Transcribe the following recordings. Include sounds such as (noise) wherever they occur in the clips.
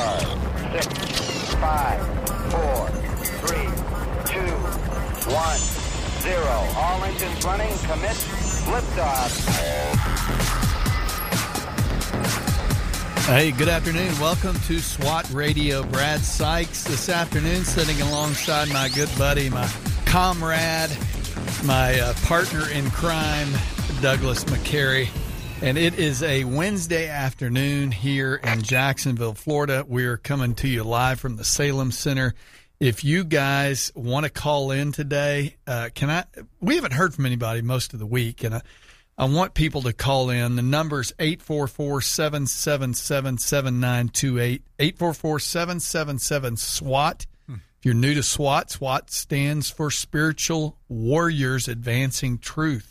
Six, five, four, three, two, one, zero. All engines running. Commit. Liftoff. Hey, good afternoon. Welcome to SWAT Radio. Brad Sykes this afternoon, sitting alongside my good buddy, my comrade, my uh, partner in crime, Douglas McCary. And it is a Wednesday afternoon here in Jacksonville, Florida. We're coming to you live from the Salem Center. If you guys want to call in today, uh, can I? We haven't heard from anybody most of the week, and I, I want people to call in. The number's 844 777 7928. 844 777 SWAT. If you're new to SWAT, SWAT stands for Spiritual Warriors Advancing Truth.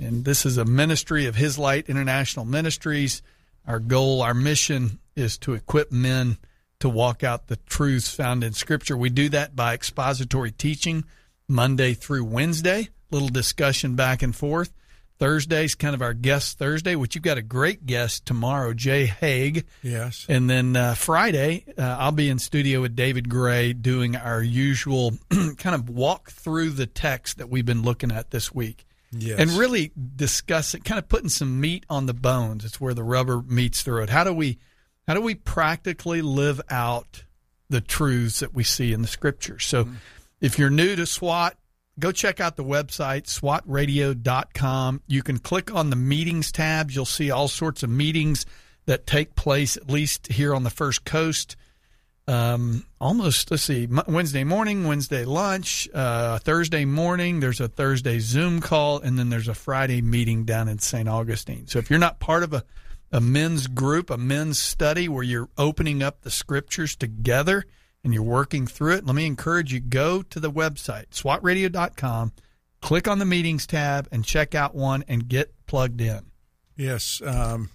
And this is a ministry of His Light International Ministries. Our goal, our mission is to equip men to walk out the truths found in Scripture. We do that by expository teaching Monday through Wednesday, little discussion back and forth. Thursday's kind of our guest Thursday, which you've got a great guest tomorrow, Jay Haig. Yes. And then uh, Friday, uh, I'll be in studio with David Gray doing our usual (clears throat) kind of walk through the text that we've been looking at this week. Yes. And really discussing, kind of putting some meat on the bones. It's where the rubber meets the road. How do we, how do we practically live out the truths that we see in the scriptures? So, mm-hmm. if you're new to SWAT, go check out the website swatradio.com you can click on the meetings tab you'll see all sorts of meetings that take place at least here on the first coast um, almost let's see wednesday morning wednesday lunch uh, thursday morning there's a thursday zoom call and then there's a friday meeting down in st augustine so if you're not part of a, a men's group a men's study where you're opening up the scriptures together and you're working through it, let me encourage you go to the website swatradio.com, click on the meetings tab and check out one and get plugged in. Yes. Um,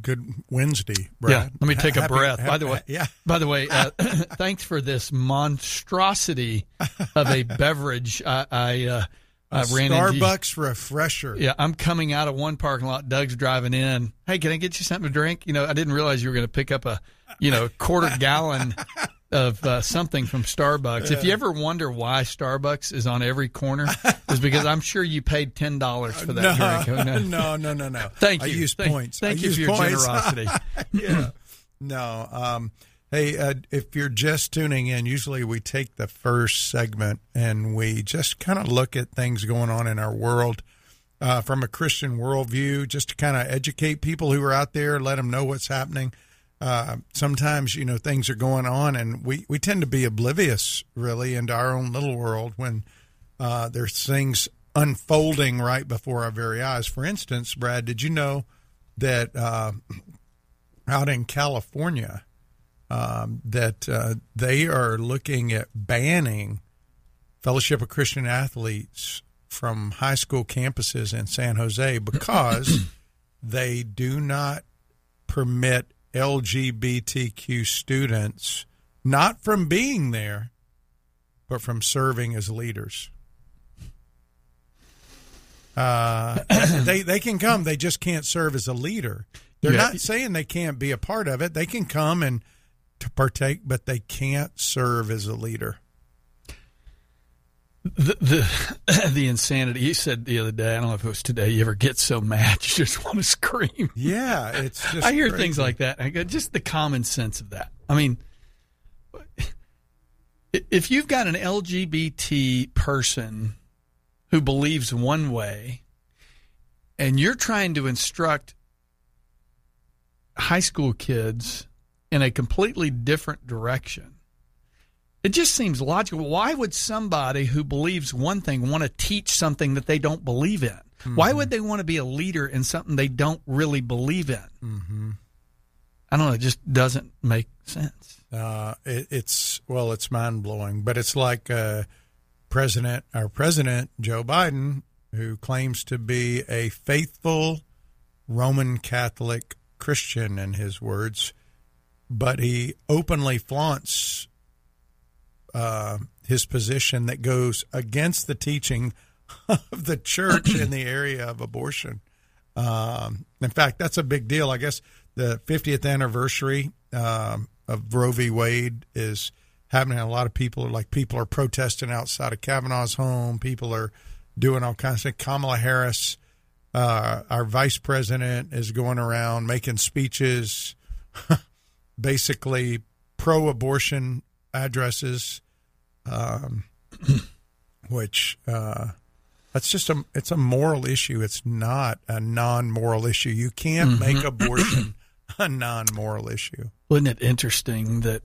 good Wednesday, Brad. Yeah, let me take a Happy- breath. By the way, yeah. By the way, (laughs) uh, (clears throat) thanks for this monstrosity of a beverage. I, I, uh, I ran into. Starbucks refresher. Yeah, I'm coming out of one parking lot. Doug's driving in. Hey, can I get you something to drink? You know, I didn't realize you were going to pick up a, you know, quarter gallon (laughs) of uh, something from Starbucks. If you ever wonder why Starbucks is on every corner, is because I'm sure you paid ten dollars for that no, drink. Oh, no. no, no, no, no. Thank you. I you. use Thank- points. Thank I you for your generosity. (laughs) yeah. No. Um, hey, uh, if you're just tuning in, usually we take the first segment and we just kind of look at things going on in our world uh, from a Christian worldview, just to kind of educate people who are out there, let them know what's happening. Uh, sometimes, you know, things are going on, and we, we tend to be oblivious, really, into our own little world when uh, there's things unfolding right before our very eyes. For instance, Brad, did you know that uh, out in California um, that uh, they are looking at banning Fellowship of Christian Athletes from high school campuses in San Jose because (clears throat) they do not permit LGBTQ students not from being there, but from serving as leaders. Uh, (coughs) they they can come, they just can't serve as a leader. They're Yeah. not saying they can't be a part of it. They can come and to partake, but they can't serve as a leader. The, the (clears throat) the insanity. You said the other day. I don't know if it was today. You ever get so mad (laughs) you just want to scream? Yeah, it's (laughs) just. I hear crazy. things like that. I go, just the common sense of that. I mean, if you've got an LGBT person who believes one way, and you're trying to instruct high school kids in a completely different direction, it just seems logical. Why would somebody who believes one thing want to teach something that they don't believe in? Why would they want to be a leader in something they don't really believe in? Mm-hmm. I don't know. It just doesn't make sense. Uh, it, it's well, it's mind blowing, but it's like uh, President, our President Joe Biden, who claims to be a faithful Roman Catholic Christian, in his words, but he openly flaunts uh, his position that goes against the teaching of the church in the area of abortion. Um, in fact, that's a big deal. I guess the 50th anniversary um, of Roe v. Wade is happening. A lot of people are like people are protesting outside of Kavanaugh's home. People are doing all kinds of. Things. Kamala Harris, uh, our vice president, is going around making speeches, (laughs) basically pro-abortion addresses, um, (clears throat) which uh, that's just a it's a moral issue. It's not a non-moral issue. You can't Mm-hmm. make (clears throat) abortion a non-moral issue. Wasn't it interesting that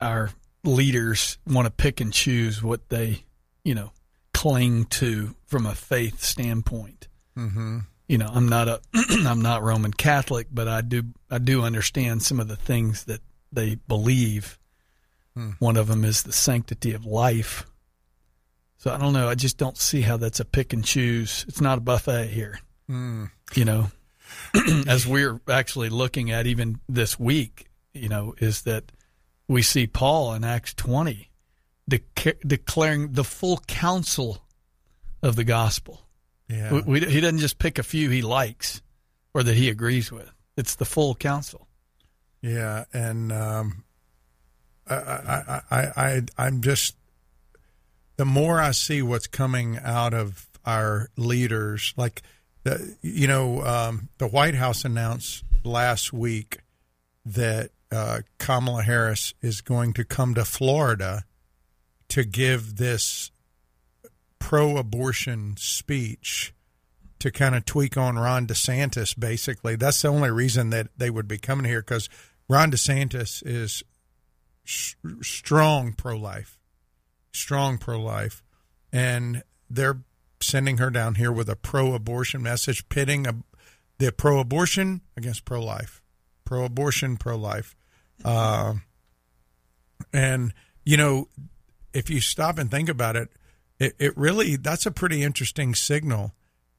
our leaders want to pick and choose what they, you know, cling to from a faith standpoint? Mm-hmm. You know, I'm not a, (clears throat) I'm not Roman Catholic, but I do, I do understand some of the things that they believe. Hmm. One of them is the sanctity of life. So I don't know. I just don't see how that's a pick and choose. It's not a buffet here. Mm. You know, (clears throat) as we're actually looking at even this week, you know, is that we see Paul in Acts 20 de- declaring the full counsel of the gospel. Yeah. We, we, he doesn't just pick a few he likes or that he agrees with. It's the full counsel. Yeah, and um, I, I, I, I'm just the more I see what's coming out of our leaders, like the, you know, um, the White House announced last week that uh, Kamala Harris is going to come to Florida to give this pro-abortion speech to kind of tweak on Ron DeSantis. Basically, that's the only reason that they would be coming here because Ron DeSantis is strong pro-life, strong pro-life, and they're sending her down here with a pro-abortion message, pitting a, the pro-abortion against pro-life, pro-abortion, pro-life, uh, and you know, if you stop and think about it, it, it really that's a pretty interesting signal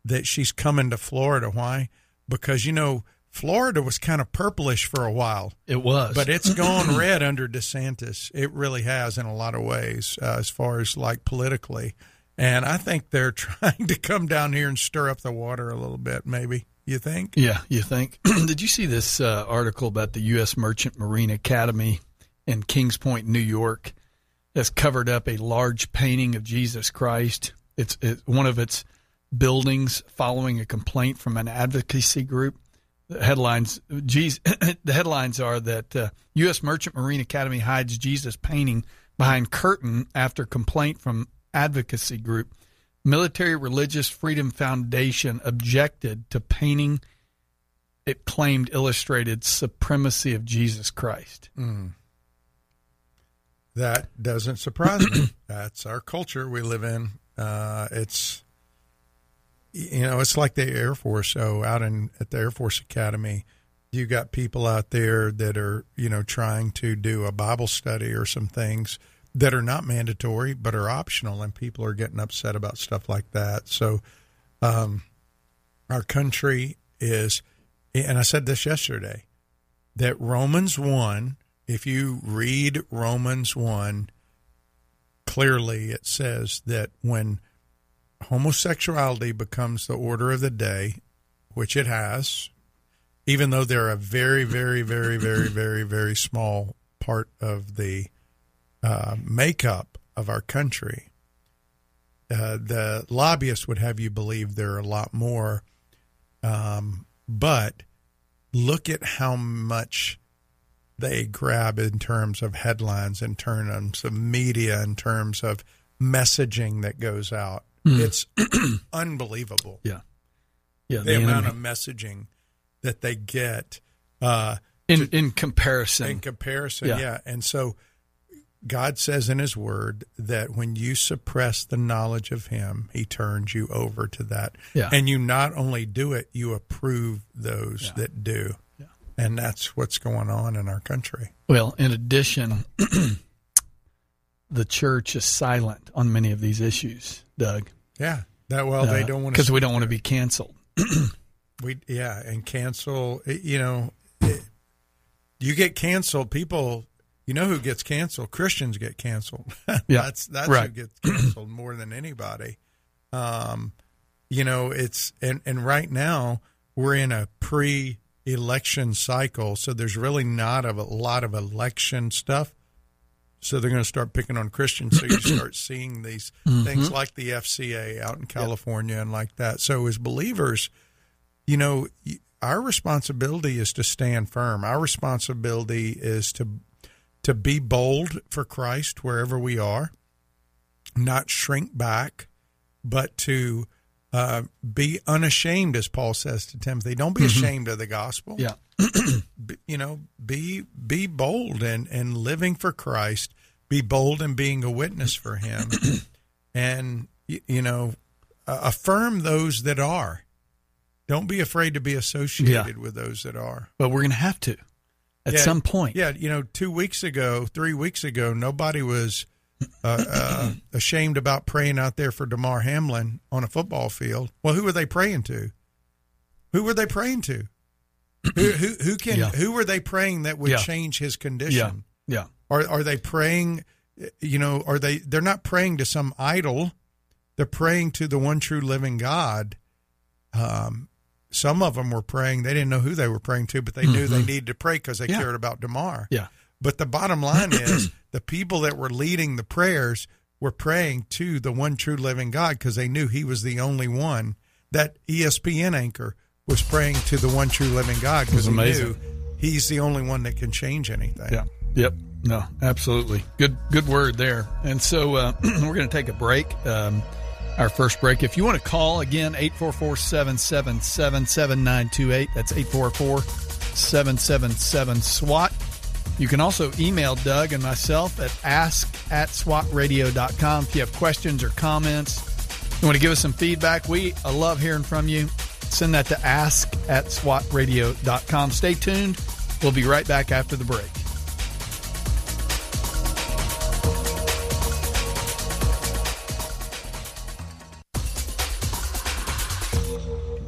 that she's coming to Florida. Why? Because you know Florida was kind of purplish for a while, It was. but it's (clears throat) gone red under DeSantis. It really has in a lot of ways, uh, as far as like politically. And I think they're (laughs) trying to come down here and stir up the water a little bit. Maybe you think? Yeah, you think? (clears throat) Did you see this uh, article about the U.S. Merchant Marine Academy in Kings Point, New York? That's covered up a large painting of Jesus Christ. It's, it's one of its buildings following a complaint from an advocacy group. The headlines, geez, (coughs) the headlines are that uh, U.S. Merchant Marine Academy hides Jesus painting behind curtain after complaint from advocacy group. Military Religious Freedom Foundation objected to painting it claimed illustrated supremacy of Jesus Christ. That doesn't surprise me. (coughs) That's our culture we live in. Uh, it's you know, it's like the Air Force. So out in at the Air Force Academy, you got people out there that are you know trying to do a Bible study or some things that are not mandatory but are optional, and people are getting upset about stuff like that. So, um, our country is, and I said this yesterday, that Romans one. If you read Romans one, clearly it says that when homosexuality becomes the order of the day, which it has, even though they're a very, very, very, very, very, very small part of the uh, makeup of our country, uh, the lobbyists would have you believe there are a lot more. Um, but look at how much they grab in terms of headlines, in terms of media, in terms of messaging that goes out. It's (clears throat) unbelievable Yeah. Yeah. the The amount enemy. of messaging that they get uh, in, in comparison. in comparison. Yeah. Yeah. And so God says in His Word that when you suppress the knowledge of Him, He turns you over to that. Yeah. And you not only do it, you approve those Yeah. that do. Yeah. And that's what's going on in our country. Well, in addition, (clears throat) the church is silent on many of these issues, Doug. Yeah. That well, they don't want to because we don't want to be canceled. (clears throat) We yeah, and cancel. You know, it, you get canceled. People, you know who gets canceled? Christians get canceled. (laughs) Yeah, that's that's right. who gets canceled (clears throat) more than anybody. Um, you know, it's and and right now we're in a pre election cycle, so there's really not a lot of election stuff. So they're going to start picking on Christians. So you (clears throat) start seeing these Mm-hmm. things like the FCA out in California and like that. So as believers, you know, our responsibility is to stand firm. Our responsibility is to to be bold for Christ wherever we are, not shrink back, but to uh, be unashamed, as Paul says to Timothy. Don't be ashamed of the gospel. Yeah. (clears throat) Be- you know, be be bold and and living for Christ. Be bold in being a witness for Him, (clears throat) and y- you know, uh, affirm those that are. Don't be afraid to be associated with those that are. But we're going to have to at Yeah, some point. Yeah, you know, two weeks ago, three weeks ago, nobody was uh, uh, (clears throat) ashamed about praying out there for Damar Hamlin on a football field. Well, who were they praying to? Who were they praying to? (clears throat) who, who who can Yeah. who were they praying that would Yeah. change his condition? Yeah. Are are they praying? You know, are they? They're not praying to some idol. They're praying to the one true living God. Um, some of them were praying. They didn't know who they were praying to, but they knew they needed to pray because they Mm-hmm. Yeah. cared about Damar. Yeah. But the bottom line is (clears throat) the people that were leading the prayers were praying to the one true living God because they knew he was the only one. That ESPN anchor was praying to the one true living God because he knew he's the only one that can change anything. Yeah. Yep. No, absolutely. Good good word there. And so uh, (clears throat) we're going to take a break. Um, our first break. If you want to call again, 844-777-7928. That's 844-777-SWAT. You can also email Doug and myself at ask at swatradio.com if you have questions or comments. You want to give us some feedback? We love hearing from you. Send that to ask at swatradio.com. Stay tuned. We'll be right back after the break.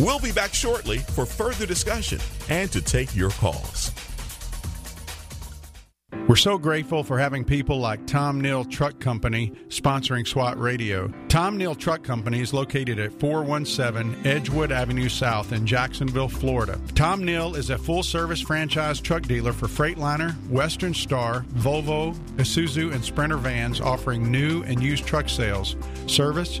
We'll be back shortly for further discussion and to take your calls. We're so grateful for having people like Tom Nehl Truck Company sponsoring SWAT Radio. Tom Nehl Truck Company is located at 417 Edgewood Avenue South in Jacksonville, Florida. Tom Nehl is a full service franchise truck dealer for Freightliner, Western Star, Volvo, Isuzu, and Sprinter vans offering new and used truck sales, service,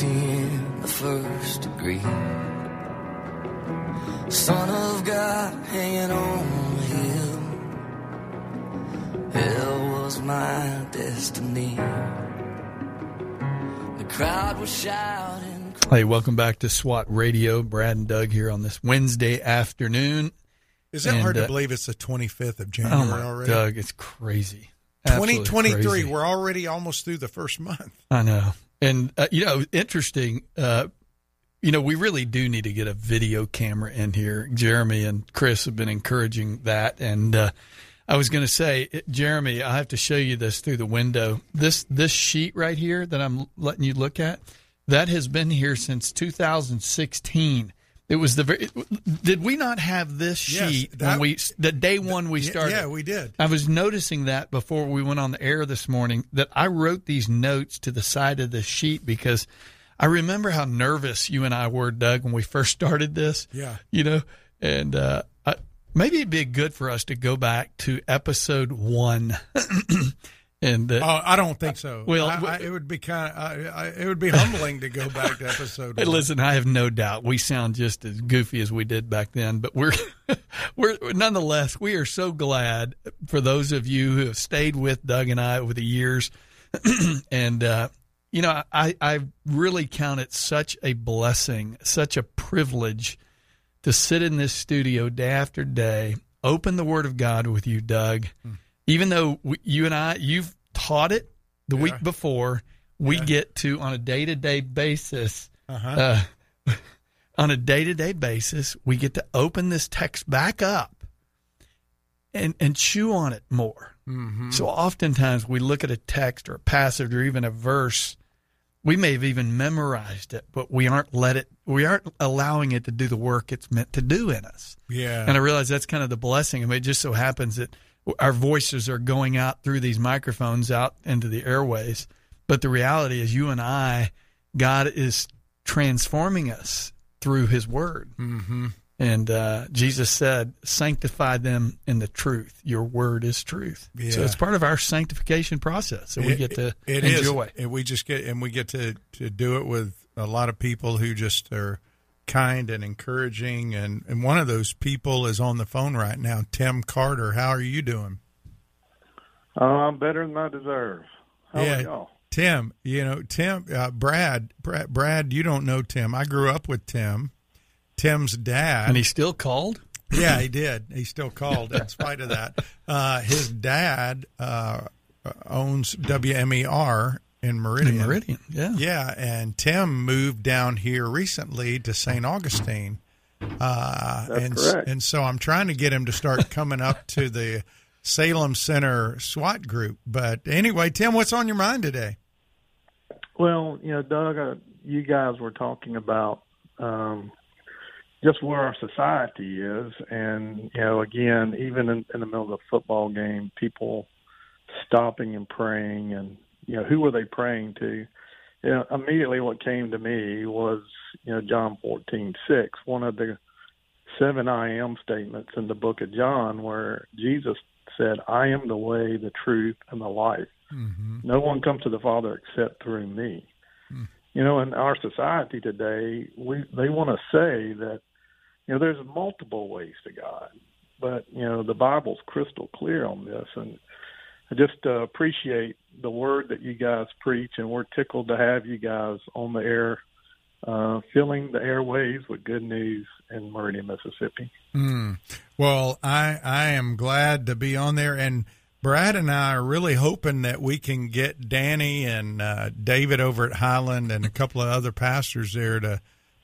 guilty in the first degree. Son of God hanging on a hill. Hell was my destiny. The crowd was shouting. Hey, welcome back to SWAT Radio. Brad and Doug here on this Wednesday afternoon. Is it And, hard to uh, believe it's the 25th of Oh January my already? Doug, it's crazy. Absolutely 2023, crazy. we're already almost through the first month. I know. And, uh, you know, interesting. Uh, you know, we really do need to get a video camera in here. Jeremy and Chris have been encouraging that. And uh, I was going to say, Jeremy, I have to show you this through the window. This this sheet right here that I'm letting you look at, that has been here since 2016. It was the very. Did we not have this Yes, sheet when we the day one we started? Yeah, we did. I was noticing that before we went on the air this morning that I wrote these notes to the side of the sheet because I remember how nervous you and I were, Doug, when we first started this. Yeah. You know, and uh, I, maybe it'd be good for us to go back to episode one. (clears throat) and uh, Oh, I don't think so. Well, I, I, it would be kind of, it would be humbling to go back to episode. One. listen, I have no doubt we sound just as goofy as we did back then, but we're (laughs) we're nonetheless we are so glad for those of you who have stayed with Doug and I over the years, (clears throat) and uh, you know I I really count it such a blessing, such a privilege to sit in this studio day after day, open the Word of God with you, Doug. Even though we, you and I you've taught it the Yeah. week before, we Yeah. get to on a day to day basis. Uh-huh. Uh, (laughs) on a day to day basis, we get to open this text back up and, and chew on it more. Mm-hmm. So oftentimes we look at a text or a passage or even a verse, we may have even memorized it, but we aren't let it we aren't allowing it to do the work it's meant to do in us. Yeah. And I realize that's kind of the blessing. I mean, it just so happens that our voices are going out through these microphones out into the airways. But the reality is, you and I, God is transforming us through His Word. mm-hmm. And uh, Jesus said, "Sanctify them in the truth. Your Word is truth." Yeah. So it's part of our sanctification process that we get to It is. enjoy. And we just get and we get to to do it with a lot of people who just are kind and encouraging and and one of those people is on the phone right now tim carter how are you doing Uh, I'm better than I deserve. How Yeah. are y'all? tim you know tim uh, brad, brad brad you don't know tim i grew up with tim tim's dad And he still called. yeah, he did. He still called in spite of that. (laughs) Uh, his dad uh, owns WMER in Meridian. In Meridian, yeah. Yeah, and Tim moved down here recently to St. Augustine. Uh, That's and, correct. and so I'm trying to get him to start coming up to the Salem Center SWAT group. But anyway, Tim, what's on your mind today? Well, you know, Doug, uh, you guys were talking about um, just where our society is, and you know, again, even in, in the middle of a football game, people stopping and praying, and you know, who were they praying to? You know, immediately what came to me was, you know, John fourteen six, one of the seven I am statements in the book of John, where Jesus said, "I am the way, the truth, and the life." Mm-hmm. No one comes to the Father except through me. You know, in our society today, we they want to say that you know there's multiple ways to God, but you know the Bible's crystal clear on this, and I just uh, appreciate the word that you guys preach, and we're tickled to have you guys on the air, uh, filling the airways with good news in Meridian, Mississippi. Mm. Well, I I am glad to be on there, and Brad and I are really hoping that we can get Danny and uh, David over at Highland and a couple of other pastors there to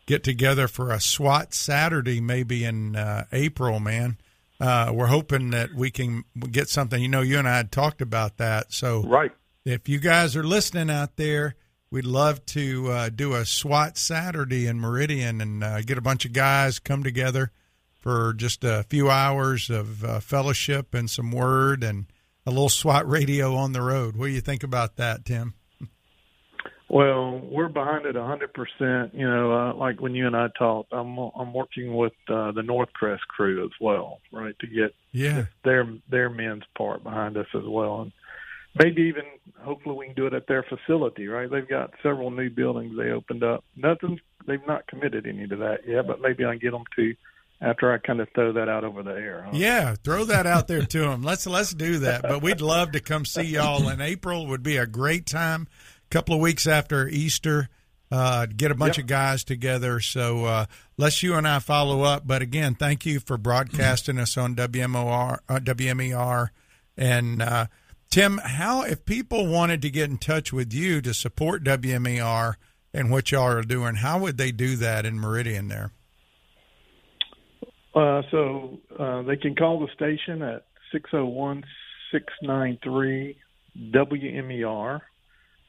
get together for a SWAT Saturday, maybe in uh, April. Man, uh, we're hoping that we can get something. You know, you and I had talked about that, so Right. if you guys are listening out there, we'd love to uh, do a SWAT Saturday in Meridian and uh, get a bunch of guys come together for just a few hours of uh, fellowship and some word and a little SWAT radio on the road. What do you think about that, Tim? Well, we're behind it a hundred percent. You know, uh, like when you and I talked, I'm I'm working with uh, the Northcrest crew as well, right, to get Yeah. their their men's part behind us as well, and maybe even hopefully we can do it at their facility, right? They've got several new buildings they opened up. Nothing, they've not committed any to that yet, but maybe I can get them to after I kind of throw that out over the air. Huh? Yeah, throw that out there to them. Let's let's do that. But we'd love to come see y'all in April. Would be a great time. A couple of weeks after Easter, uh, get a bunch Yep. of guys together. So uh, let's you and I follow up. But again, thank you for broadcasting us on WMOR, uh, WMER, and uh, Tim. How if people wanted to get in touch with you to support WMER and what y'all are doing, how would they do that in Meridian there? Uh, so uh, they can call the station at 601 693 WMER,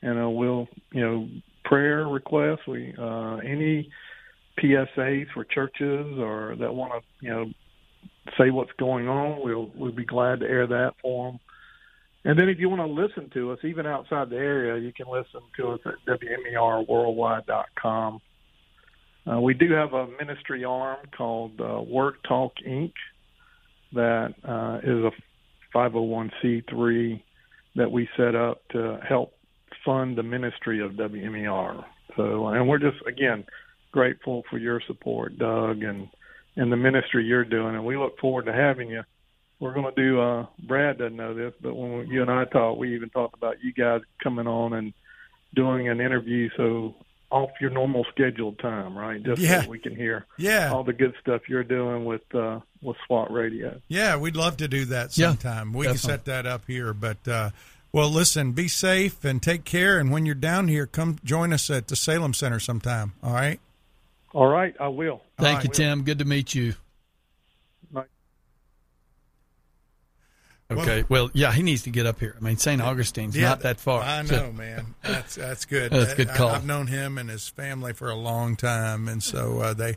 and uh, we'll, you know, prayer requests, we uh, any PSAs for churches or that want to, you know, say what's going on, we'll we'll be glad to air that for them. And then if you want to listen to us, even outside the area, you can listen to us at WMERworldwide.com. Uh, we do have a ministry arm called uh, Word Talk Inc. that uh, is a 501c3 that we set up to help fund the ministry of WMER. So, and we're just again grateful for your support, Doug, and and the ministry you're doing, and we look forward to having you. We're going to do. Uh, Brad doesn't know this, but when you and I talked, we even talked about you guys coming on and doing an interview. So off your normal scheduled time, right? Just Yeah. so we can hear Yeah. all the good stuff you're doing with uh, with SWAT Radio. Yeah, we'd love to do that sometime. Yeah, sometime. we can set that up here. But uh, well, listen, be safe and take care. And when you're down here, come join us at the Salem Center sometime. All right. All right, I will. Thank right. you, Tim. Good to meet you. Bye. Okay. Well, yeah, he needs to get up here. I mean, St. Augustine's not that far. I know, So- man. That's that's good. (laughs) That's a good I- call. I've known him and his family for a long time, and so uh, they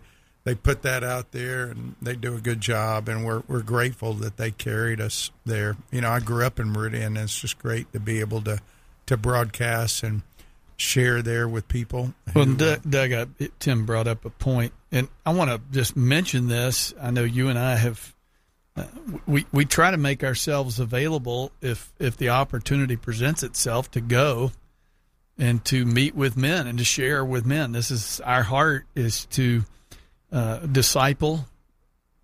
they put that out there, and they do a good job, and we're we're grateful that they carried us there. You know, I grew up in Meridian, and it's just great to be able to to broadcast and share there with people. Well, who- Doug, Doug uh, Tim brought up a point, and I want to just mention this. I know you and I have. Uh, we we try to make ourselves available if if the opportunity presents itself to go and to meet with men and to share with men. This is our heart is to uh, disciple,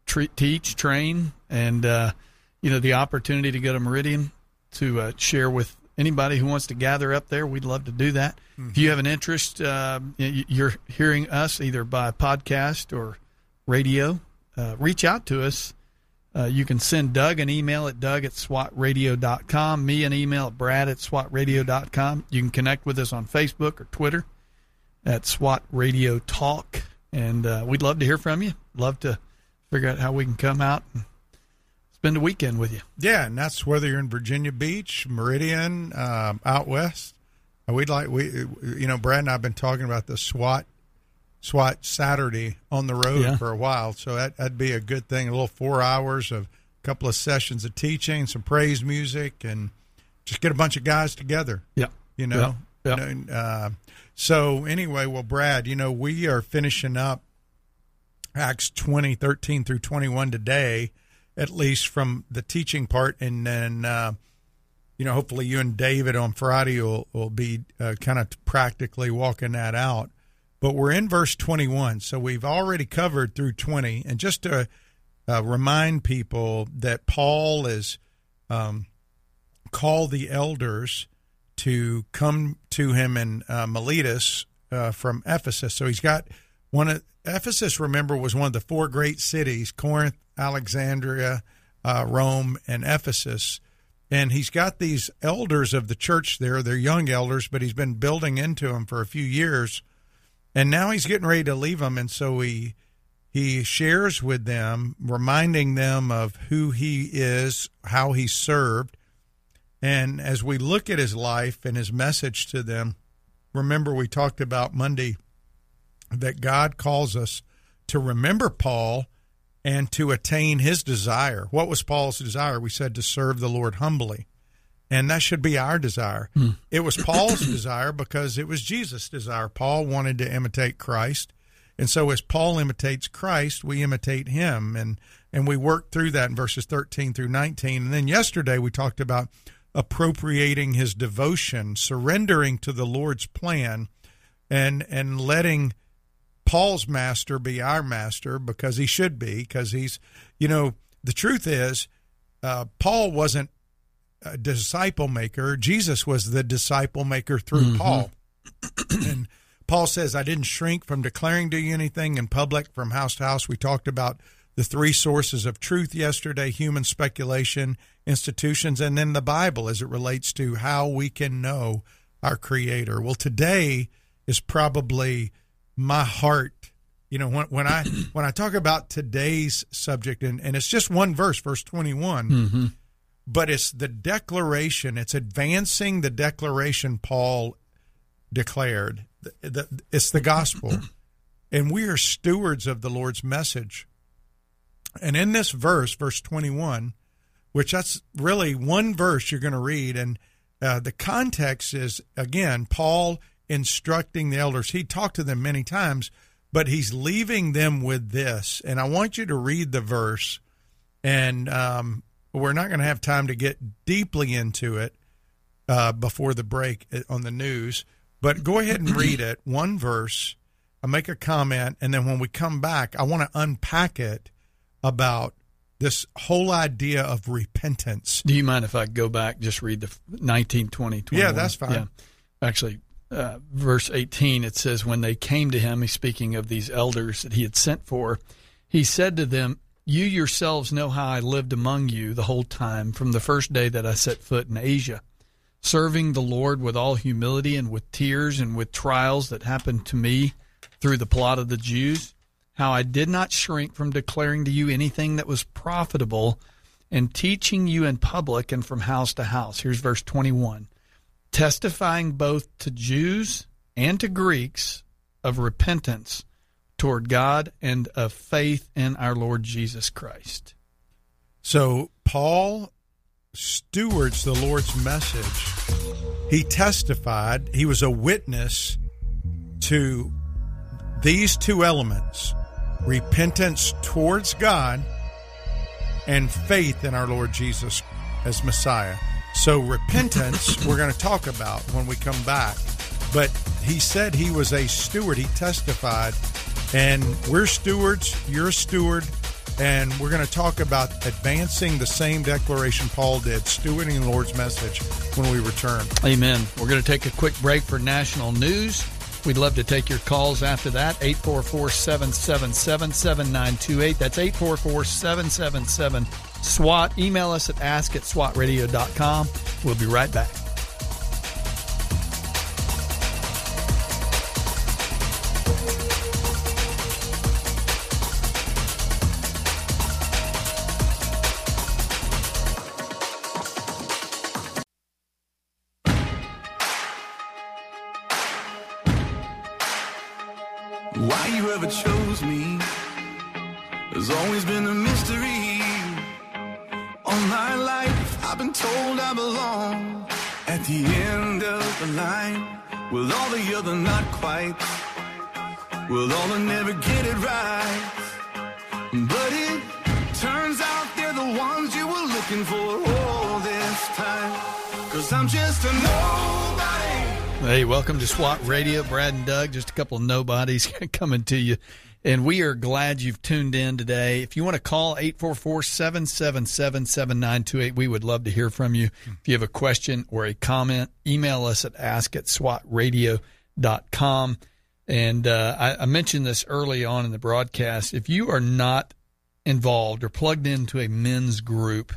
tre- teach, train, and uh, you know the opportunity to go to Meridian to uh, share with anybody who wants to gather up there. We'd love to do that. If you have an interest, uh, you're hearing us either by podcast or radio. Uh, reach out to us. Uh, you can send Doug an email at doug at swatradio.com, me an email at brad at swatradio.com. You can connect with us on Facebook or Twitter at SWAT Radio Talk. And uh, we'd love to hear from you. Love to figure out how we can come out and spend a weekend with you. Yeah, and that's whether you're in Virginia Beach, Meridian, um, out west. We'd like we, you know, Brad and I've been talking about the SWAT SWAT Saturday on the road Yeah. for a while, so that, that'd be a good thing. A little four hours of a couple of sessions of teaching, some praise music, and just get a bunch of guys together. Yeah. You know. Yeah, You know, uh, so anyway, well, Brad, you know, we are finishing up Acts 20, 13 through 21 today, at least from the teaching part. And then, uh, you know, hopefully you and David on Friday will, will be uh, kind of practically walking that out. But we're in verse 21. So we've already covered through 20. And just to uh, remind people that Paul is um, called the elders to come to him in uh, Miletus uh, from Ephesus. So he's got one of Ephesus. Remember, was one of the four great cities: Corinth, Alexandria, uh, Rome, and Ephesus. And he's got these elders of the church there. They're young elders, but he's been building into them for a few years. And now he's getting ready to leave them, and so he he shares with them, reminding them of who he is, how he served. And as we look at his life and his message to them, remember we talked about Monday that God calls us to remember Paul and to attain his desire. What was Paul's desire? We said to serve the Lord humbly. And that should be our desire. Hmm. It was Paul's (coughs) desire because it was Jesus' desire. Paul wanted to imitate Christ. And so as Paul imitates Christ, we imitate him and and we work through that in verses 13 through 19. And then yesterday we talked about appropriating his devotion, surrendering to the Lord's plan and and letting Paul's master be our master because he should be because he's you know the truth is uh, Paul wasn't a disciple maker. Jesus was the disciple maker through Paul. And Paul says I didn't shrink from declaring to you anything in public from house to house. We talked about the three sources of truth yesterday human speculation institutions and then the Bible as it relates to how we can know our creator. Well today is probably my heart. You know when, when i (clears throat) when i talk about today's subject and, and it's just one verse verse 21 mm-hmm. but it's the declaration it's advancing the declaration paul declared. The, the, it's the gospel. (clears throat) And we are stewards of the lord's message and in this verse verse 21 which that's really one verse you're going to read and uh, the context is again paul instructing the elders. He talked to them many times but he's leaving them with this. And i want you to read the verse and um, we're not going to have time to get deeply into it uh, before the break uh, on the news but go ahead and read it one verse. I make a comment, and then when we come back, I want to unpack it about this whole idea of repentance. Do you mind if I go back just read the 19, 20, 21? Yeah, that's fine. Yeah. Actually, uh, verse 18, it says, When they came to him, he's speaking of these elders that he had sent for, he said to them, You yourselves know how I lived among you the whole time from the first day that I set foot in Asia, serving the Lord with all humility and with tears and with trials that happened to me through the plot of the Jews how I did not shrink from declaring to you anything that was profitable and teaching you in public and from house to house. Here's verse 21 testifying both to Jews and to Greeks of repentance toward God and of faith in our Lord Jesus Christ. So Paul stewards the Lord's message. He testified, he was a witness to these two elements repentance towards God and faith in our Lord Jesus as Messiah. So, repentance, (laughs) we're going to talk about when we come back. But he said he was a steward, he testified. And we're stewards, you're a steward. And we're going to talk about advancing the same declaration Paul did, stewarding the Lord's message when we return. Amen. We're going to take a quick break for national news. We'd love to take your calls after that. 844 777 7928. That's 844 777 SWAT. Email us at ask at swatradio.com. We'll be right back. Cause I'm just a nobody. Hey, welcome to SWAT Radio. Brad and Doug, just a couple of nobodies (laughs) coming to you. And we are glad you've tuned in today. If you want to call 844 777 7928, we would love to hear from you. If you have a question or a comment, email us at ask at swatradio.com. And uh, I, I mentioned this early on in the broadcast. If you are not involved or plugged into a men's group,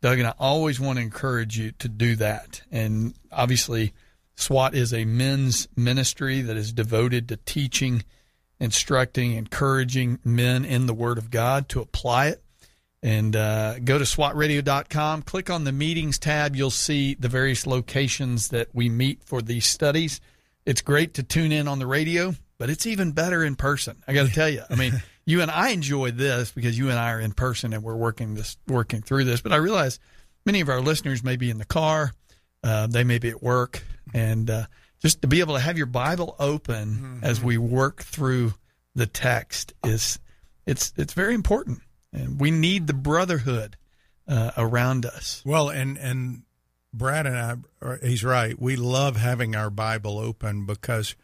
Doug and I always want to encourage you to do that. And obviously, SWAT is a men's ministry that is devoted to teaching, instructing, encouraging men in the Word of God to apply it. And uh, go to SWATradio.com, click on the meetings tab. You'll see the various locations that we meet for these studies. It's great to tune in on the radio, but it's even better in person. I got to tell you. I mean, (laughs) you and I enjoy this because you and I are in person and we're working this, working through this. But I realize many of our listeners may be in the car, uh, they may be at work, and uh, just to be able to have your Bible open mm-hmm. as we work through the text is it's it's very important, and we need the brotherhood uh, around us. Well, and and Brad and I, he's right. We love having our Bible open because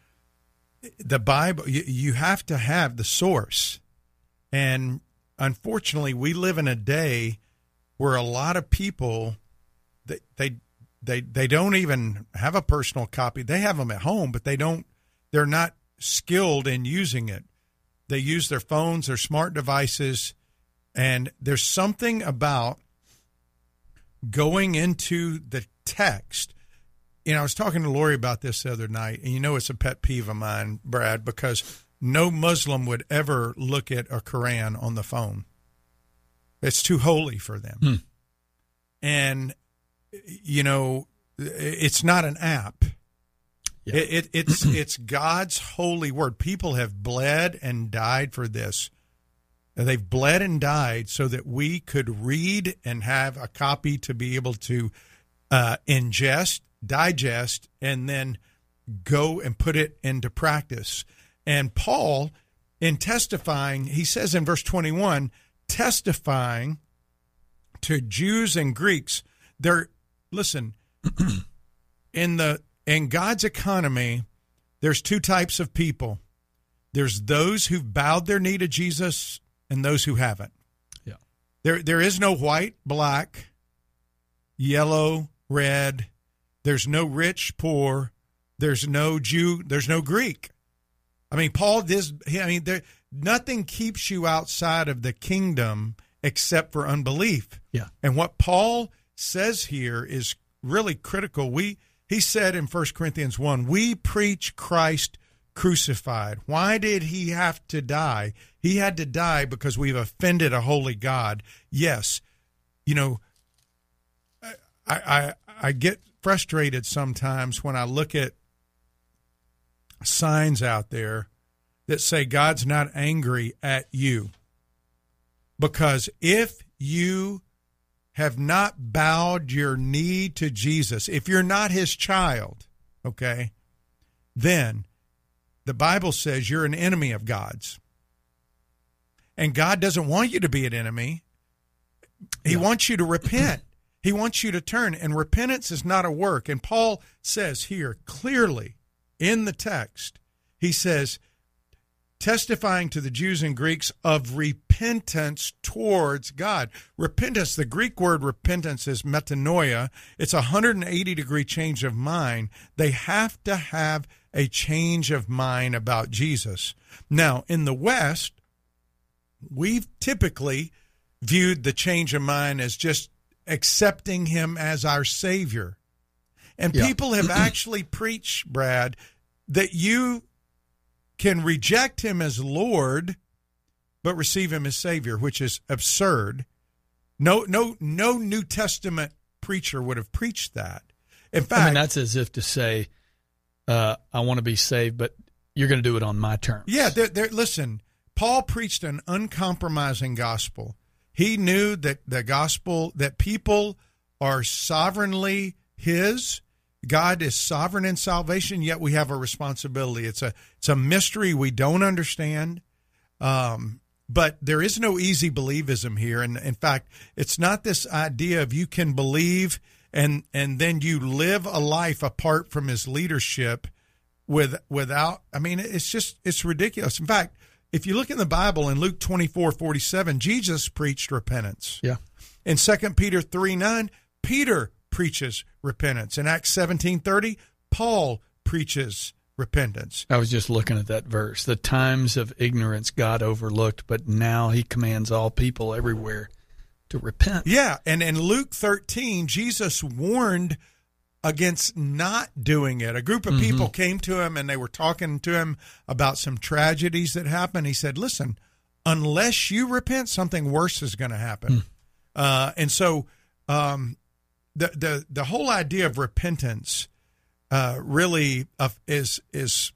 the Bible you, you have to have the source, and unfortunately, we live in a day where a lot of people they they they they don't even have a personal copy. They have them at home, but they don't. They're not skilled in using it. They use their phones, their smart devices, and there's something about going into the text. You know, I was talking to Lori about this the other night, and you know it's a pet peeve of mine, Brad, because no Muslim would ever look at a Quran on the phone. It's too holy for them. Hmm. And you know, it's not an app. Yeah. It, it, it's (clears throat) it's God's holy word. People have bled and died for this. They've bled and died so that we could read and have a copy to be able to uh, ingest, digest, and then go and put it into practice. And Paul, in testifying, he says in verse 21, testifying to Jews and Greeks, they're listen, (clears throat) in the in God's economy, there's two types of people. There's those who've bowed their knee to Jesus and those who haven't. Yeah. There there is no white, black, yellow, red. There's no rich, poor. There's no Jew. There's no Greek. I mean, Paul does. I mean, there nothing keeps you outside of the kingdom except for unbelief. Yeah. And what Paul says here is really critical. We he said in 1 Corinthians 1, we preach Christ crucified. Why did he have to die? He had to die because we've offended a holy God. Yes. You know, I I I get frustrated sometimes when I look at signs out there that say God's not angry at you. Because if you have not bowed your knee to Jesus, if you're not his child, okay, then the Bible says you're an enemy of God's. And God doesn't want you to be an enemy. He wants you to repent. He wants you to turn. And repentance is not a work. And Paul says here clearly in the text, he says, testifying to the Jews and Greeks of repentance towards God. Repentance, the Greek word repentance is metanoia. It's a 180 degree change of mind. They have to have a change of mind about Jesus. Now, in the West, we've typically viewed the change of mind as just accepting him as our Savior. And Yeah. people have (clears throat) actually preached, Brad, that you can reject him as Lord, but receive him as Savior, which is absurd. No, no, no New Testament preacher would have preached that. In fact, I mean, that's as if to say, uh, I want to be saved, but you're going to do it on my terms. Yeah, they're, they're, listen, Paul preached an uncompromising gospel. He knew that the gospel, that people are sovereignly his. God is sovereign in salvation, yet we have a responsibility. It's a it's a mystery we don't understand. Um, but there is no easy believism here. And in fact, it's not this idea of you can believe and and then you live a life apart from his leadership with without I mean it's just it's ridiculous. In fact, if you look in the Bible in Luke 24, 47, Jesus preached repentance. Yeah. In Second Peter 3 9, Peter preaches repentance. In Acts seventeen thirty, Paul preaches repentance. I was just looking at that verse. The times of ignorance God overlooked, but now he commands all people everywhere to repent. Yeah, and in Luke 13, Jesus warned against not doing it. A group of people came to him and they were talking to him about some tragedies that happened. He said, "Listen, unless you repent, something worse is going to happen." Uh, and so, um, the the the whole idea of repentance uh, really uh, is is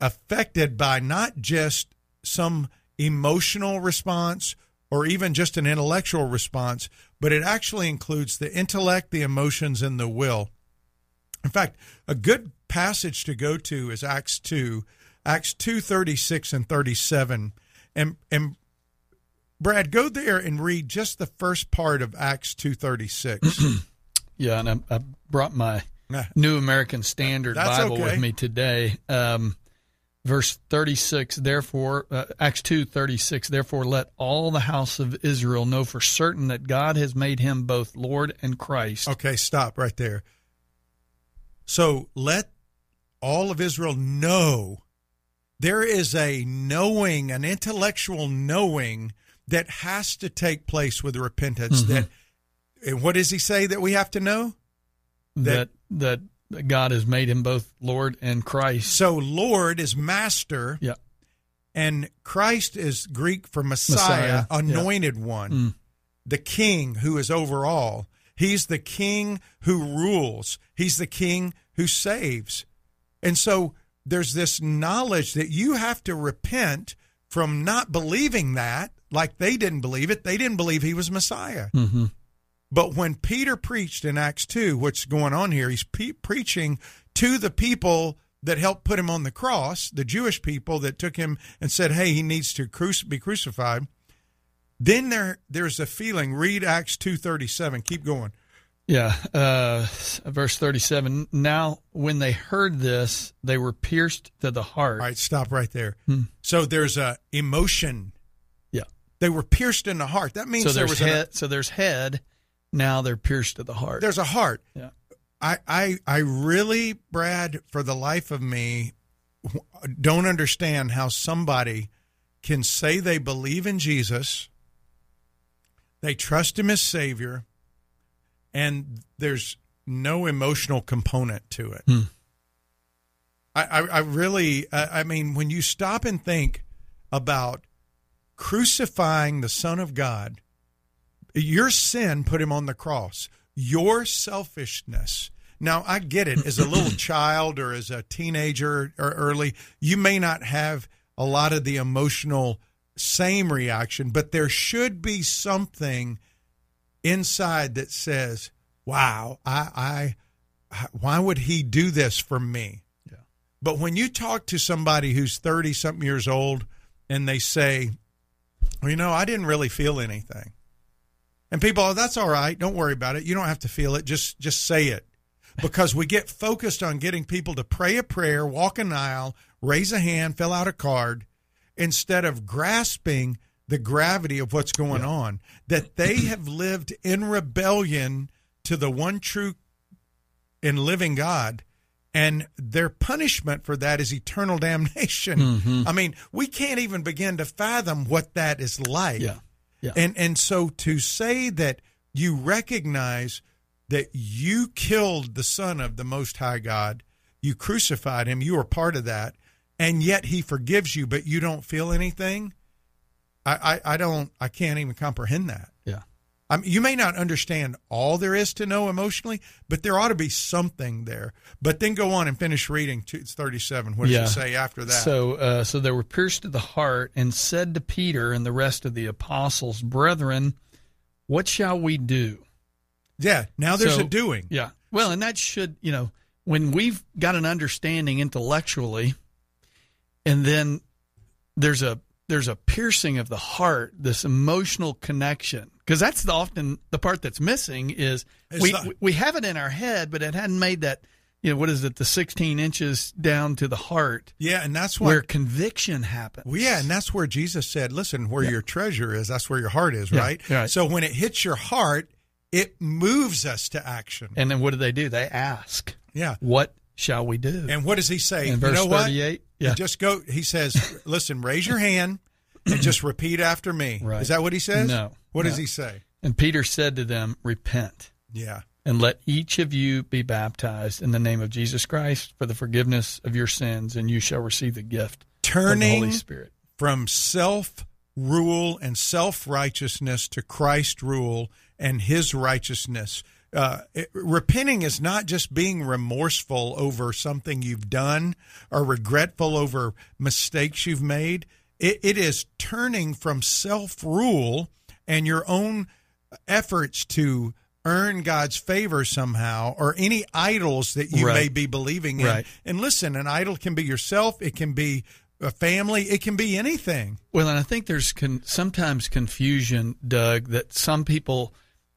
affected by not just some emotional response or even just an intellectual response, but it actually includes the intellect, the emotions, and the will. In fact, a good passage to go to is Acts 2, Acts two thirty six and 37. And, and Brad, go there and read just the first part of Acts 2 36. (clears throat) Yeah, and I, I brought my New American Standard That's Bible okay. with me today. Um, verse 36, therefore, uh, Acts 2 36, therefore let all the house of Israel know for certain that God has made him both Lord and Christ. Okay, stop right there. So let all of Israel know there is a knowing, an intellectual knowing that has to take place with repentance. That and what does he say that we have to know? that, that God has made him both Lord and Christ. So Lord is master, Yeah. and Christ is Greek for Messiah, Messiah, yeah. anointed one, Mm. the King who is over all. He's the King who rules. He's the King who saves. And so there's this knowledge that you have to repent from not believing that, like they didn't believe it. They didn't believe he was Messiah. Mm-hmm. But when Peter preached in Acts 2, what's going on here, he's pe- preaching to the people that helped put him on the cross, the Jewish people that took him and said, hey, he needs to cruci- be crucified. Then there, there's a feeling, read Acts 2.37, keep going. Yeah, uh, verse 37. Now, when they heard this, they were pierced to the heart. All right, stop right there. Hmm. So there's a emotion. Yeah. They were pierced in the heart. That means So there was head. an, so there's head. Now they're pierced to the heart. there's a heart. Yeah. I, I I really, Brad, for the life of me, don't understand how somebody can say they believe in Jesus, they trust him as Savior, and there's no emotional component to it. Hmm. I, I, I really, I I mean, when you stop and think about crucifying the Son of God, your sin put him on the cross. Your selfishness. Now, I get it. As a little (laughs) child or as a teenager or early, you may not have a lot of the emotional same reaction, but there should be something inside that says, "Wow, I, I, why would he do this for me?" Yeah. But when you talk to somebody who's thirty something years old and they say, well, "You know, I didn't really feel anything," and people, oh, that's all right. Don't worry about it. You don't have to feel it. Just, just say it. Because we get focused on getting people to pray a prayer, walk an aisle, raise a hand, fill out a card, instead of grasping the gravity of what's going on. That they (clears throat) have lived in rebellion to the one true and living God. And their punishment for that is eternal (laughs) damnation. Mm-hmm. I mean, we can't even begin to fathom what that is like. Yeah. Yeah. And and so to say that you recognize that you killed the son of the most high God, you crucified him, you are part of that, and yet he forgives you, but you don't feel anything. I, I, I don't I can't even comprehend that. Yeah. I mean, you may not understand all there is to know emotionally, but there ought to be something there. But then go on and finish reading. to- It's thirty-seven. What does Yeah. it say after that? So, uh, so they were pierced to the heart and said to Peter and the rest of the apostles, Brethren, what shall we do? yeah. Now there's So- a doing. Yeah. Well, and that should, you know, when we've got an understanding intellectually, and then there's a there's a piercing of the heart, this emotional connection, because that's the, often the part that's missing. Is It's we not- we have it in our head, but it hadn't made that. You know what is it? The 16 inches down to the heart, Yeah, and that's what where conviction happens. Well, yeah, and that's where Jesus said, "Listen, where your treasure is, that's where your heart is." Yeah, Right. right. So when it hits your heart, it moves us to action. And then what do they do? They ask, yeah. "What shall we do?" And what does he say? In you verse know what? 38, You yeah. Just go. He says, "Listen, raise your hand and just repeat after me." Right. Is that what he says? No, What no. does he say? and Peter said to them, "Repent." Yeah. and let each of you be baptized in the name of Jesus Christ for the forgiveness of your sins, and you shall receive the gift of the Turning Holy Spirit. from self rule and self righteousness to Christ rule and his righteousness. Uh, it- repenting is not just being remorseful over something you've done or regretful over mistakes you've made. It, it is turning from self rule and your own efforts to earn God's favor somehow or any idols that you Right. may be believing in. Right. And listen, an idol can be yourself, it can be a family, it can be anything. Well, and I think there's con- sometimes confusion, Doug, that some people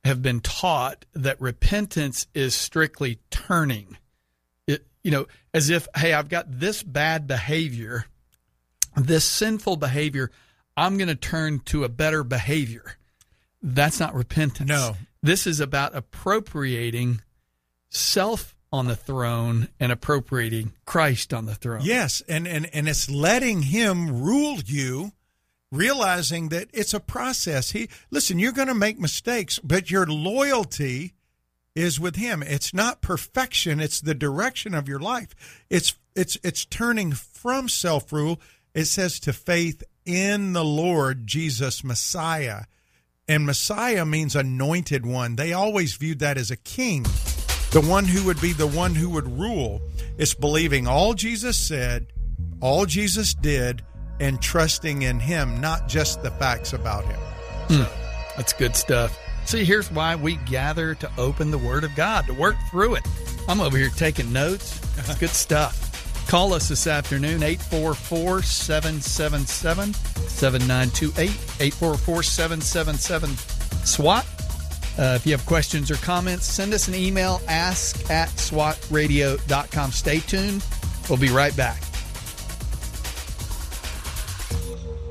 have been taught that repentance is strictly turning. It, you know, as if, hey, I've got this bad behavior, this sinful behavior, I'm going to turn to a better behavior. That's not repentance. No. This is about appropriating self on the throne and appropriating Christ on the throne. Yes, and and and it's letting him rule you realizing that it's a process. He listen, you're going to make mistakes, but your loyalty is with him. It's not perfection, it's the direction of your life. It's it's it's turning from self-rule it says to faith in the Lord Jesus Messiah. And Messiah means anointed one. They always viewed that as a king, the one who would be the one who would rule. It's believing all Jesus said, all Jesus did, and trusting in him, not just the facts about him. That's good stuff. See, here's why we gather to open the Word of God, to work through it. I'm over here taking notes. It's good (laughs) stuff. Call us this afternoon, 844 777 7928. 844 777 SWAT. Uh, if you have questions or comments, send us an email, ask at swatradio.com. Stay tuned. We'll be right back.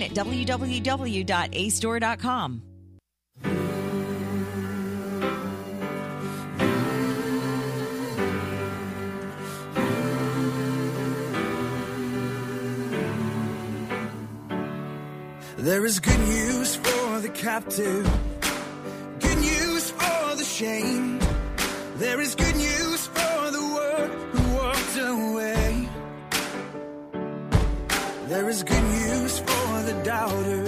at www.acedoor.com. There is good news for the captive, good news for the shamed. There is good news for the world who walked away. There is good news doubter,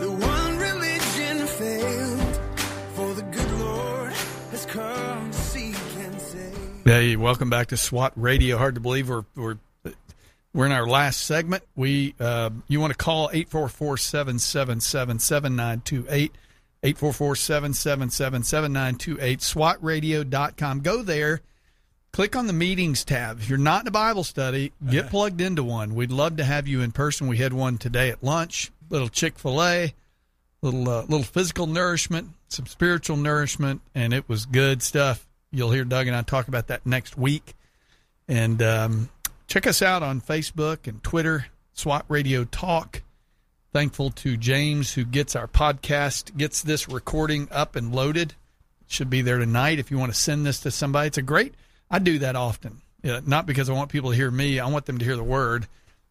the one religion failed. For the good Lord has come to seek and save. Hey, welcome back to SWAT Radio. Hard to believe we're we're we're in our last segment. We uh, you want to call 844-777-7928, 844-777-7928, swatradio.com. Go there, click on the meetings tab. If you're not in a Bible study, get plugged into one. We'd love to have you in person. We had one today at lunch, little Chick-fil-A, little uh, little physical nourishment, some spiritual nourishment, and it was good stuff. You'll hear Doug and I talk about that next week. And um, check us out on Facebook and Twitter, SWAT Radio Talk. Thankful to James who gets our podcast, gets this recording up and loaded. It should be there tonight if you want to send this to somebody. It's a great. I do that often, Yeah, not because I want people to hear me. I want them to hear the word,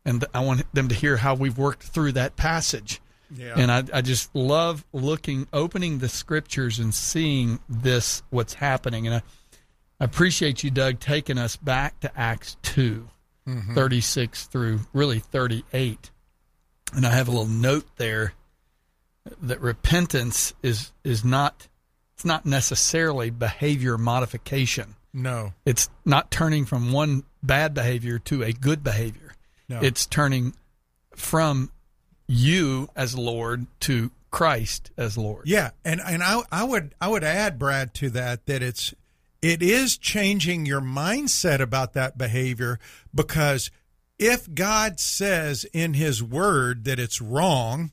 and I want them to hear how we've worked through that passage. Yeah. And I, I just love looking, opening the scriptures and seeing this, what's happening. And I, I appreciate you, Doug, taking us back to Acts 2, mm-hmm. 36 through really 38. And I have a little note there that repentance is, is not, it's not necessarily behavior modification. No. It's not turning from one bad behavior to a good behavior. No. It's turning from you as Lord to Christ as Lord. Yeah, and and I I would I would add Brad to that that it's it is changing your mindset about that behavior because if God says in his word that it's wrong,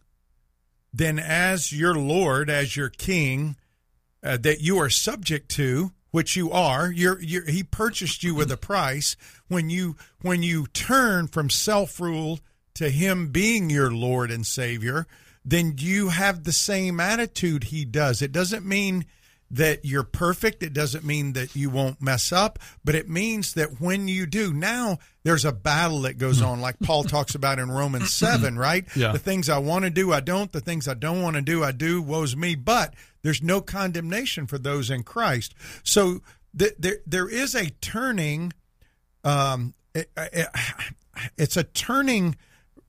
then as your Lord, as your king uh, that you are subject to, which you are, you're, you're he purchased you with a price when you when you turn from self-rule to him being your Lord and Savior, then you have the same attitude he does. It doesn't mean that you're perfect. It doesn't mean that you won't mess up, but it means that when you do, now there's a battle that goes hmm. on, like Paul talks about in Romans 7, hmm. right? Yeah. The things I want to do, I don't. The things I don't want to do, I do. Woe's me. But there's no condemnation for those in Christ. So th- there, there is a turning. Um, it, it, it's a turning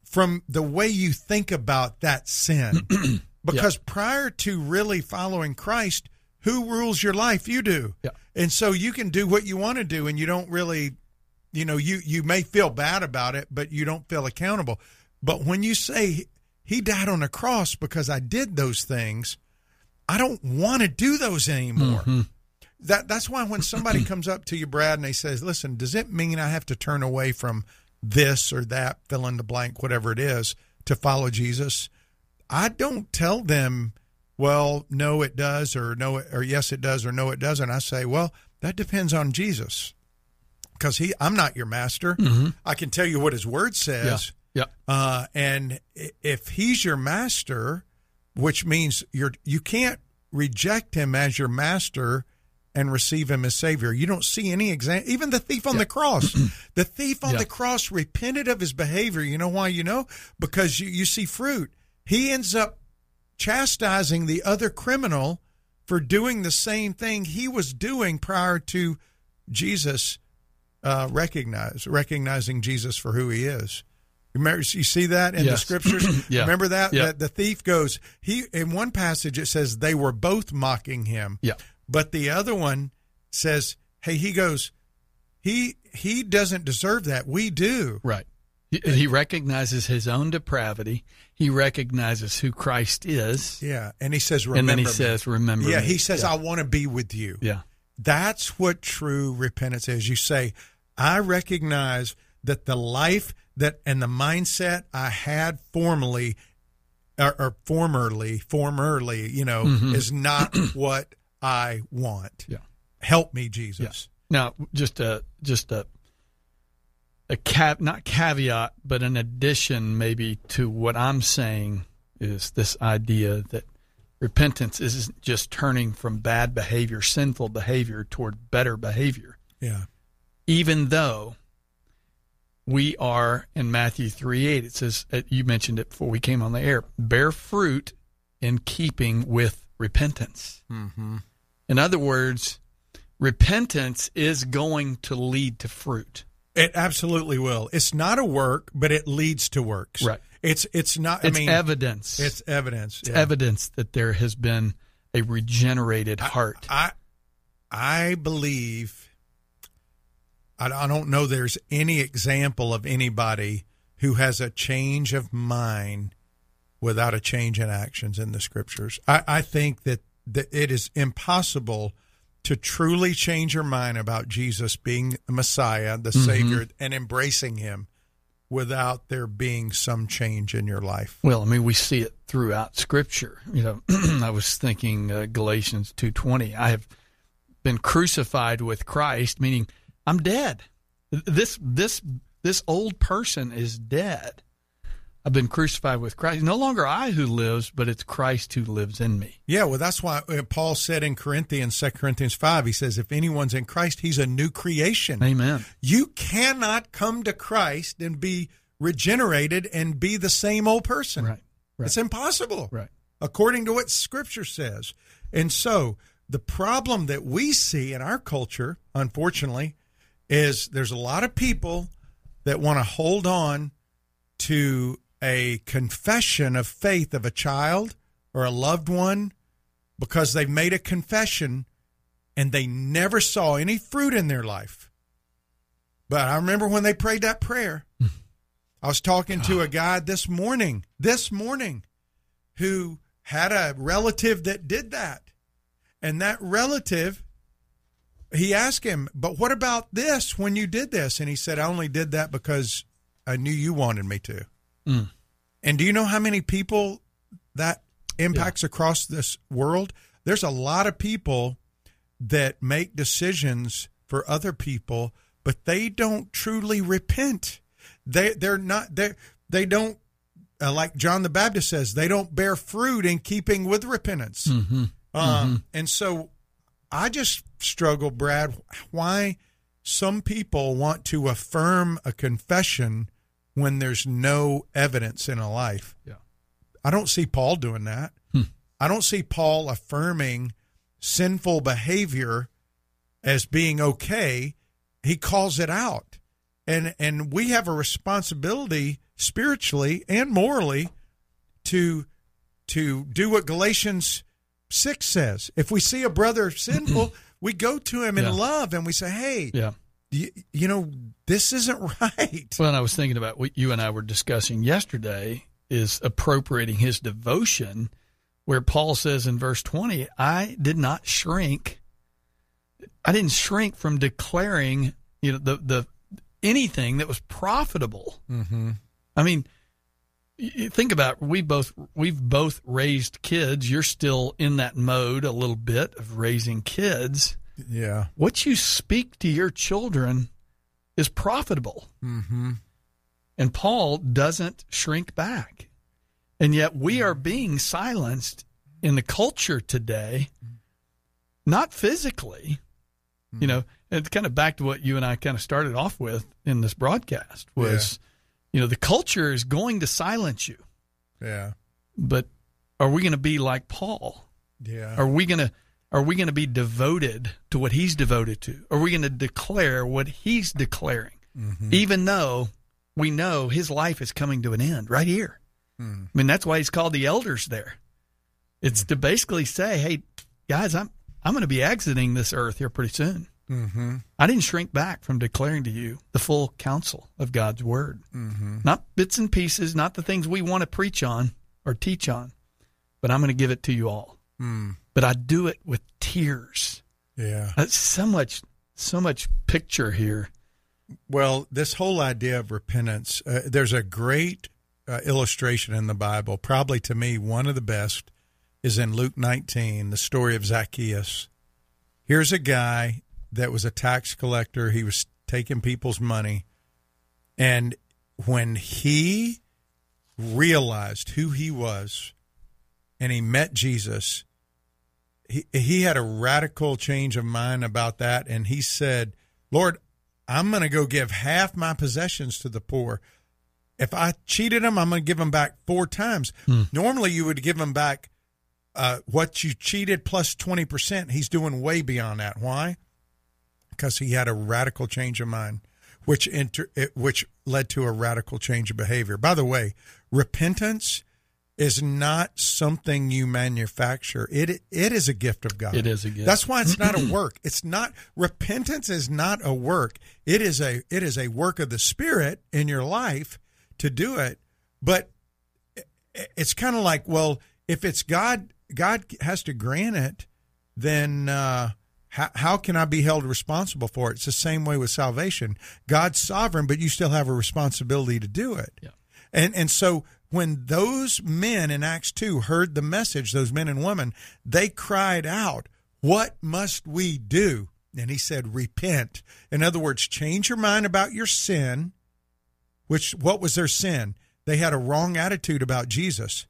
from the way you think about that sin. (clears throat) because prior to really following Christ, who rules your life? You do. Yeah. And so you can do what you want to do and you don't really you know, you you may feel bad about it, but you don't feel accountable. But when you say he died on a cross because I did those things, I don't want to do those anymore. That that's why when somebody (clears throat) comes up to you, Brad, and they says, "Listen, does it mean I have to turn away from this or that, fill in the blank, whatever it is, to follow Jesus?" I don't tell them, "Well, no, it does," or "No, it, or yes, it does," or "No, it doesn't." I say, "Well, that depends on Jesus." Because he, I'm not your master. I can tell you what his word says. Yeah. Uh, and if he's your master, which means you're you can't reject him as your master and receive him as savior. You don't see any example. Even the thief on the cross, (clears throat) the thief on Yeah. the cross repented of his behavior. You know why? You know because you, you see fruit. He ends up chastising the other criminal for doing the same thing he was doing prior to Jesus uh, recognize recognizing Jesus for who he is. Remember, you see that in the scriptures. (clears throat) Yeah. Remember that Yeah. that the thief goes. He in one passage it says they were both mocking him. Yeah. But the other one says, "Hey, he goes, he he doesn't deserve that. We do." Right. He, he recognizes his own depravity. He recognizes who Christ is. Yeah, and he says, "Remember." and then he me." says, Remember "Yeah." me." He says, yeah. "I want to be with you." yeah. That's what true repentance is. You say, I recognize that the life that and the mindset I had formerly or, or formerly, formerly, you know, is not (clears throat) what I want. Mm-hmm. Yeah. Help me, Jesus. Now, just a just a a cap, not caveat, but an addition maybe to what I'm saying is this idea that repentance isn't just turning from bad behavior, sinful behavior toward better behavior. Yeah. Even though we are in Matthew 3 8, it says, uh, you mentioned it before we came on the air, bear fruit in keeping with repentance. Mm-hmm. In other words, repentance is going to lead to fruit. It absolutely will. It's not a work, but it leads to works. Right. It's it's not. It's I mean, evidence. It's evidence. It's yeah. evidence that there has been a regenerated heart. I I believe I, I don't know there's any example of anybody who has a change of mind without a change in actions in the scriptures. I, I think that, that it is impossible to truly change your mind about Jesus being the Messiah, the Savior, and embracing him without there being some change in your life. well, I mean, we see it throughout Scripture. You know, (clears throat) I was thinking uh, Galatians two twenty. I have been crucified with Christ, meaning I'm dead. This this this old person is dead. I've been crucified with Christ. No longer I who lives, but it's Christ who lives in me. Yeah, well, that's why uh, Paul said in Corinthians, 2 Corinthians 5, he says, if anyone's in Christ, he's a new creation. Amen. You cannot come to Christ and be regenerated and be the same old person. Right. Right. It's impossible. Right. According to what Scripture says. And so the problem that we see in our culture, unfortunately, is there's a lot of people that want to hold on to a confession of faith of a child or a loved one because they've made a confession and they never saw any fruit in their life. But I remember when they prayed that prayer. I was talking to a guy this morning, this morning, who had a relative that did that. And that relative, he asked him, But what about this when you did this? And he said, I only did that because I knew you wanted me to. Mm. And do you know how many people that impacts across this world? There's a lot of people that make decisions for other people, but they don't truly repent. They they're not they they don't uh, like John the Baptist says they don't bear fruit in keeping with repentance. Mm-hmm. Um, And so I just struggle, Brad, why some people want to affirm a confession when there's no evidence in a life. Yeah. I don't see Paul doing that. Hmm. I don't see Paul affirming sinful behavior as being okay. He calls it out. And and we have a responsibility spiritually and morally to to do what Galatians 6 says. If we see a brother sinful, (clears throat) we go to him in Yeah. love and we say, "Hey, Yeah. you, you know, this isn't (laughs) right." Well, and I was thinking about what you and I were discussing yesterday is appropriating his devotion, where Paul says in verse 20, I did not shrink. I didn't shrink from declaring, you know, the, the anything that was profitable. Mm-hmm. I mean, think about we both we've both raised kids. You're still in that mode a little bit of raising kids. Yeah. What you speak to your children is profitable. Mm-hmm. And Paul doesn't shrink back. And yet we are being silenced in the culture today not physically. You know, and kind of back to what you and I kind of started off with in this broadcast was, you know, the culture is going to silence you, Yeah. but are we going to be like Paul? Yeah. Are we going to are we going to be devoted to what he's devoted to? Are we going to declare what he's declaring, mm-hmm. even though we know his life is coming to an end right here? Hmm. I mean, that's why he's called the elders there. It's hmm. to basically say, "Hey, guys, I'm I'm going to be exiting this earth here pretty soon. Mm-hmm. I didn't shrink back from declaring to you the full counsel of God's word, mm-hmm. not bits and pieces, not the things we want to preach on or teach on, but I'm going to give it to you all. Mm. But I do it with tears. Yeah. That's so much, so much picture here. Well, this whole idea of repentance, uh, there's a great uh, illustration in the Bible. Probably to me, one of the best is in Luke 19, the story of Zacchaeus. Here's a guy that was a tax collector. He was taking people's money. And when he realized who he was and he met Jesus, he, he had a radical change of mind about that. And he said, Lord, I'm going to go give half my possessions to the poor. If I cheated them, I'm going to give them back four times. Normally, you would give them back uh, what you cheated plus 20%. He's doing way beyond that. Why? Because he had a radical change of mind, which inter- it, which led to a radical change of behavior. By the way, repentance is not something you manufacture. It it is a gift of God. It is a gift. That's why it's not a (clears throat) work. It's not repentance is not a work. It is a it is a work of the spirit in your life to do it. But it's kind of like, well, if it's God God has to grant it, then uh how, how can I be held responsible for it? It's the same way with salvation. God's sovereign, but you still have a responsibility to do it. Yeah. And and so when those men in Acts 2 heard the message, those men and women, they cried out, What must we do? And he said, Repent. In other words, change your mind about your sin, which what was their sin? They had a wrong attitude about Jesus.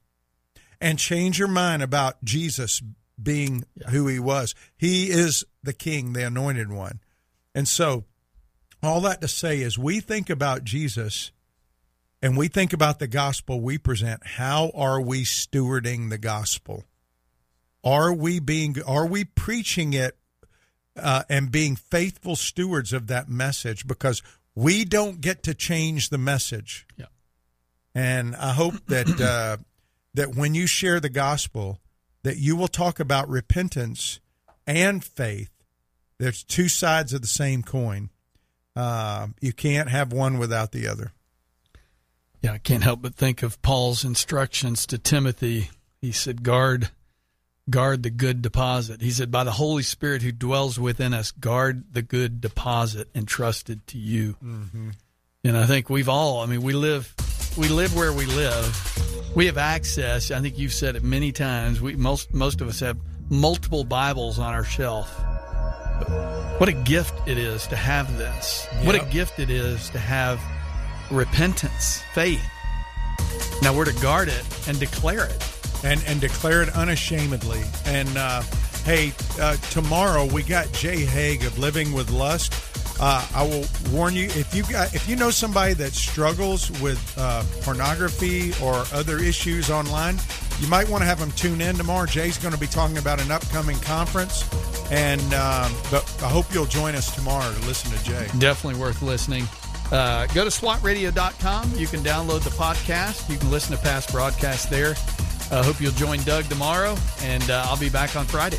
And change your mind about Jesus being who he was. He is the king, the anointed one. And so, all that to say is, we think about Jesus and we think about the gospel we present, how are we stewarding the gospel? Are we being are we preaching it uh, and being faithful stewards of that message? Because we don't get to change the message. Yeah. And I hope that uh, (clears throat) that when you share the gospel, that you will talk about repentance and faith. There's two sides of the same coin. Uh, you can't have one without the other. Yeah, I can't help but think of Paul's instructions to Timothy. He said, "Guard, guard the good deposit." He said, "By the Holy Spirit who dwells within us, guard the good deposit entrusted to you." Mm-hmm. And I think we've all. I mean, we live, we live where we live. We have access. I think you've said it many times. We most most of us have multiple Bibles on our shelf. What a gift it is to have this. What a gift it is to have repentance, faith. Now we're to guard it and declare it. and and declare it unashamedly. And uh, hey, uh, tomorrow we got Jay Haig of Living with Lust. Uh, I will warn you if you got if you know somebody that struggles with uh, pornography or other issues online, you might want to have them tune in tomorrow. Jay's going to be talking about an upcoming conference, and um, but I hope you'll join us tomorrow to listen to Jay. Definitely worth listening. Uh, go to swatradio.com. You can download the podcast. You can listen to past broadcasts there. I hope you'll join Doug tomorrow, and uh, I'll be back on Friday.